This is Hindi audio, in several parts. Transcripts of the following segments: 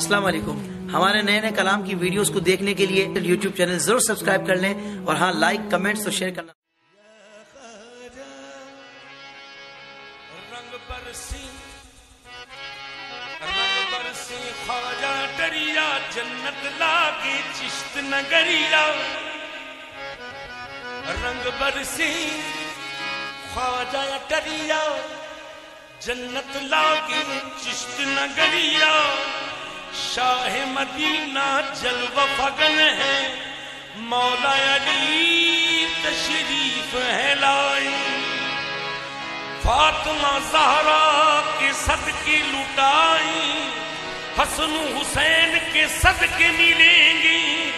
अस्सलाम वालेकुम। हमारे नए नए कलाम की वीडियोस को देखने के लिए यूट्यूब चैनल ज़रूर सब्सक्राइब कर लें और हाँ लाइक कमेंट्स और शेयर करना। रंग बरसी, रंग ख्वाजा डरिया जन्नत लागे चिश्त नगरिया। रंग बरसी ख्वाजा डरिया जन्नत लागे चिश्त नगरिया। शाह मदीना जलव फगन है। मौला अली तशरीफ़ है लाई फातिमा जहरा के सदके लुटाई हसन हुसैन के सद के मिलेंगी।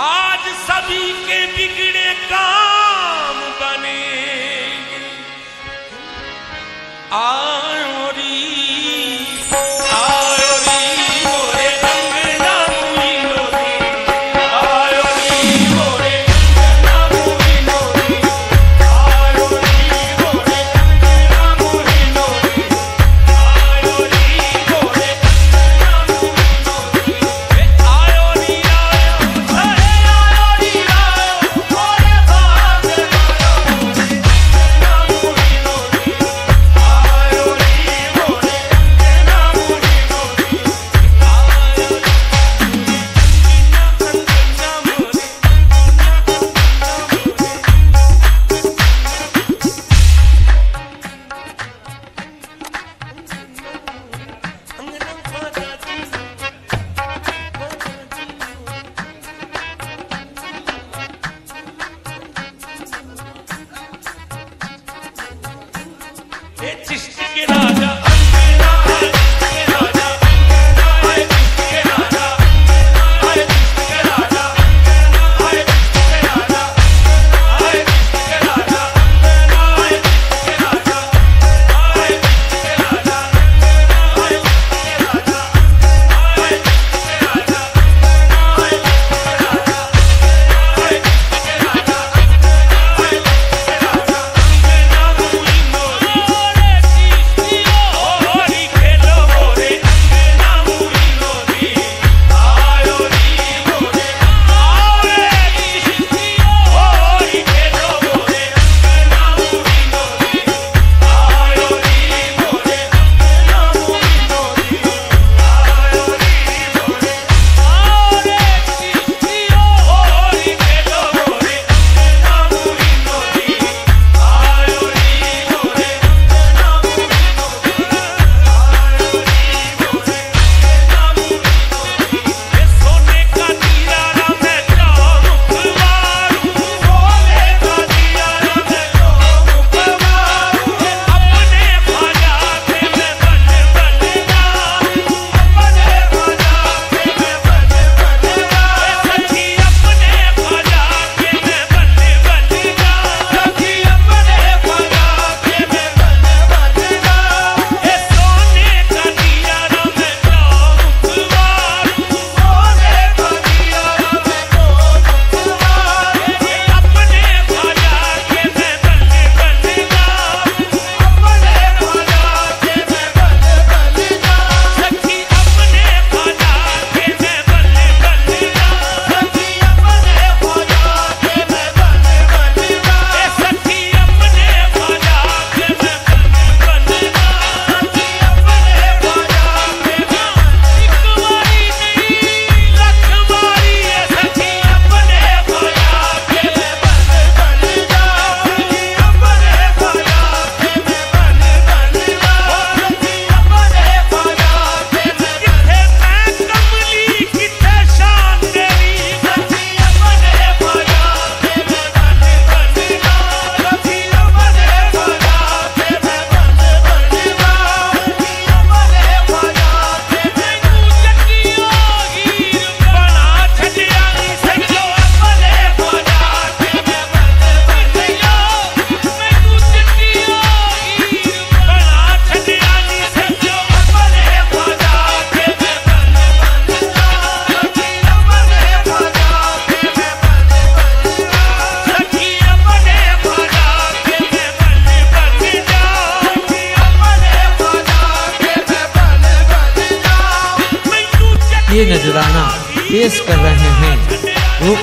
आज सभी के बिगड़े काम बनेंगे। आयोरी चिश्ती के राजा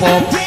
ग्रुप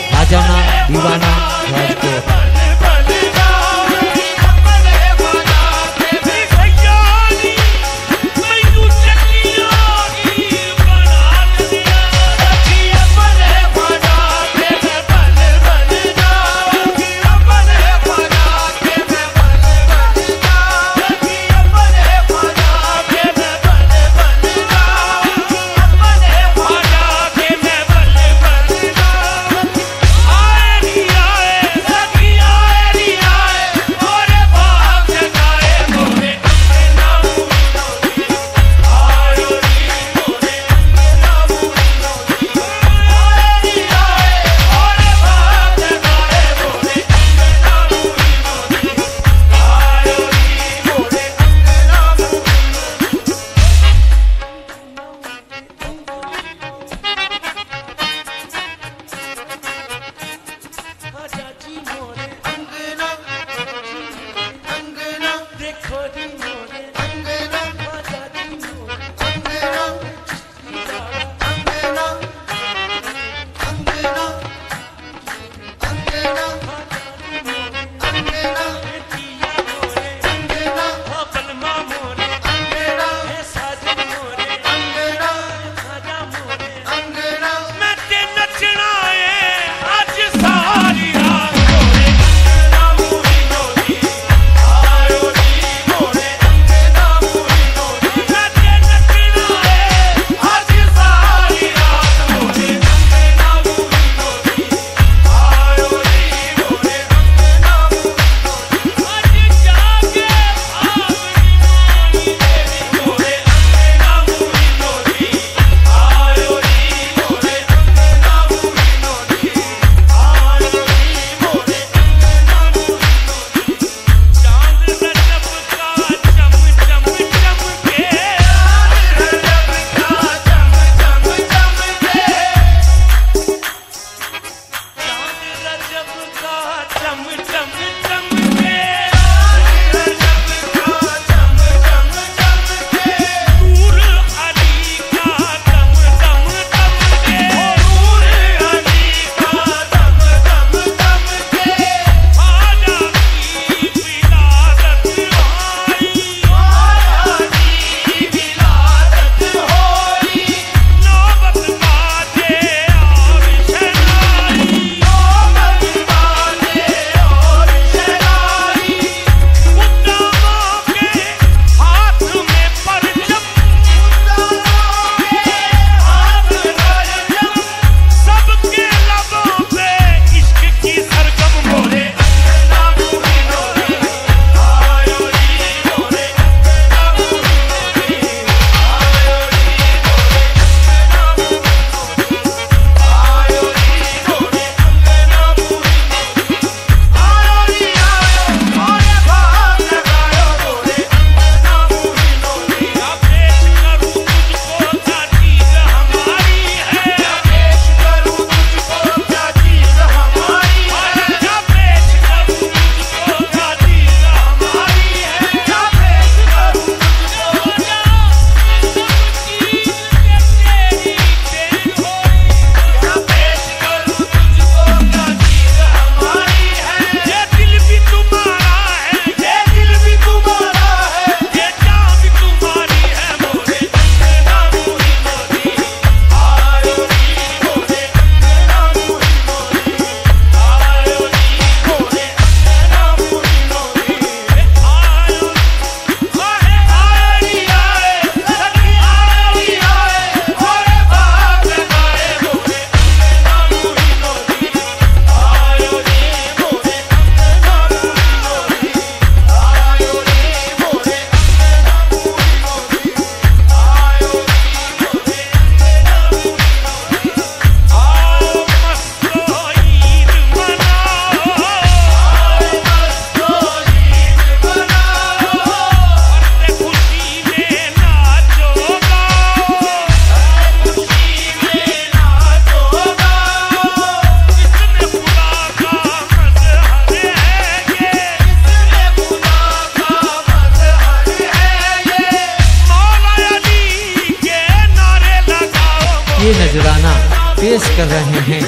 ये नजराना पेश कर रहे हैं।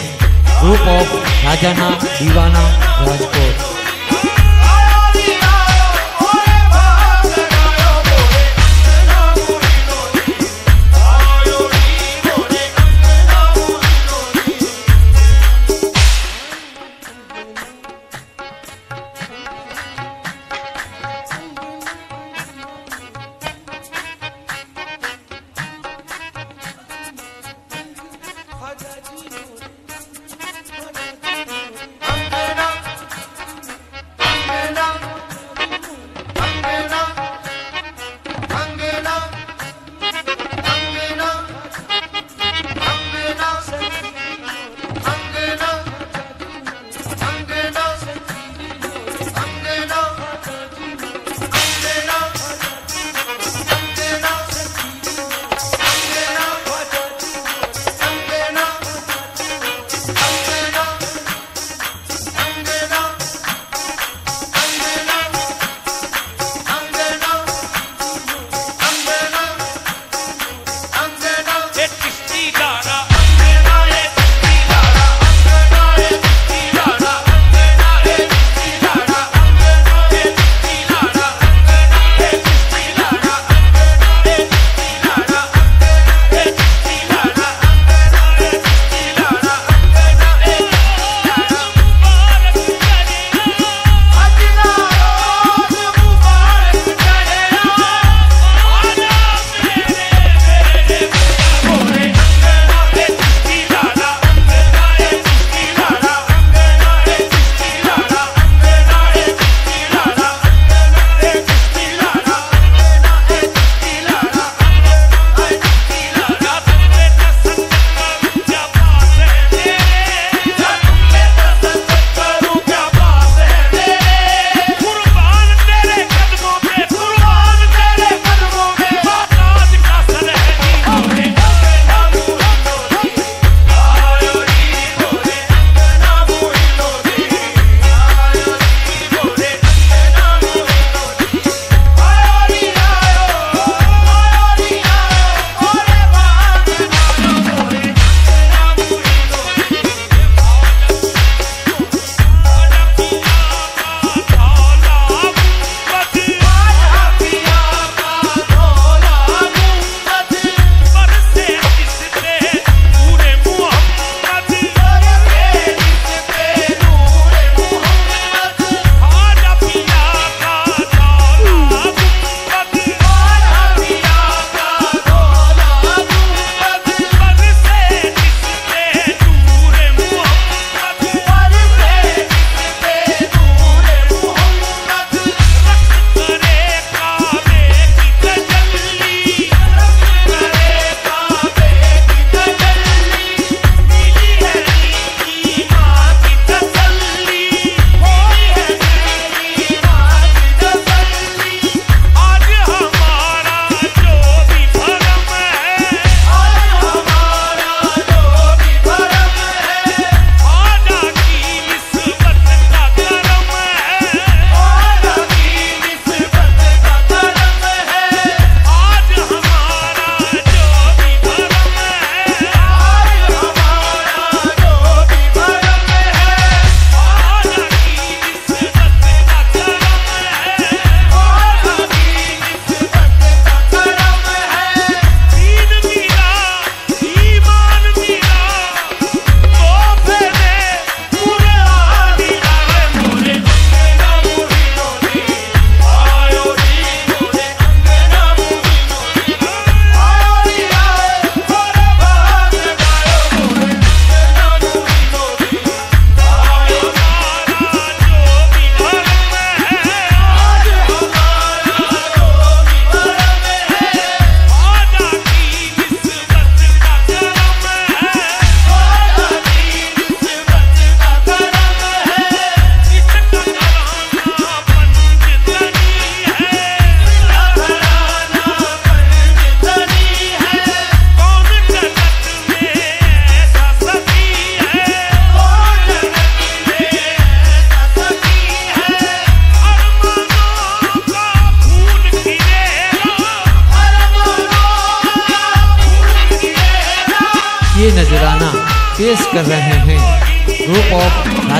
ग्रुप ऑफ़ राजाना दीवाना राजकोट।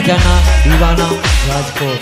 पेश कर रहे हैं ग्रुप ऑफ़ राजाना दीवाना राजकोट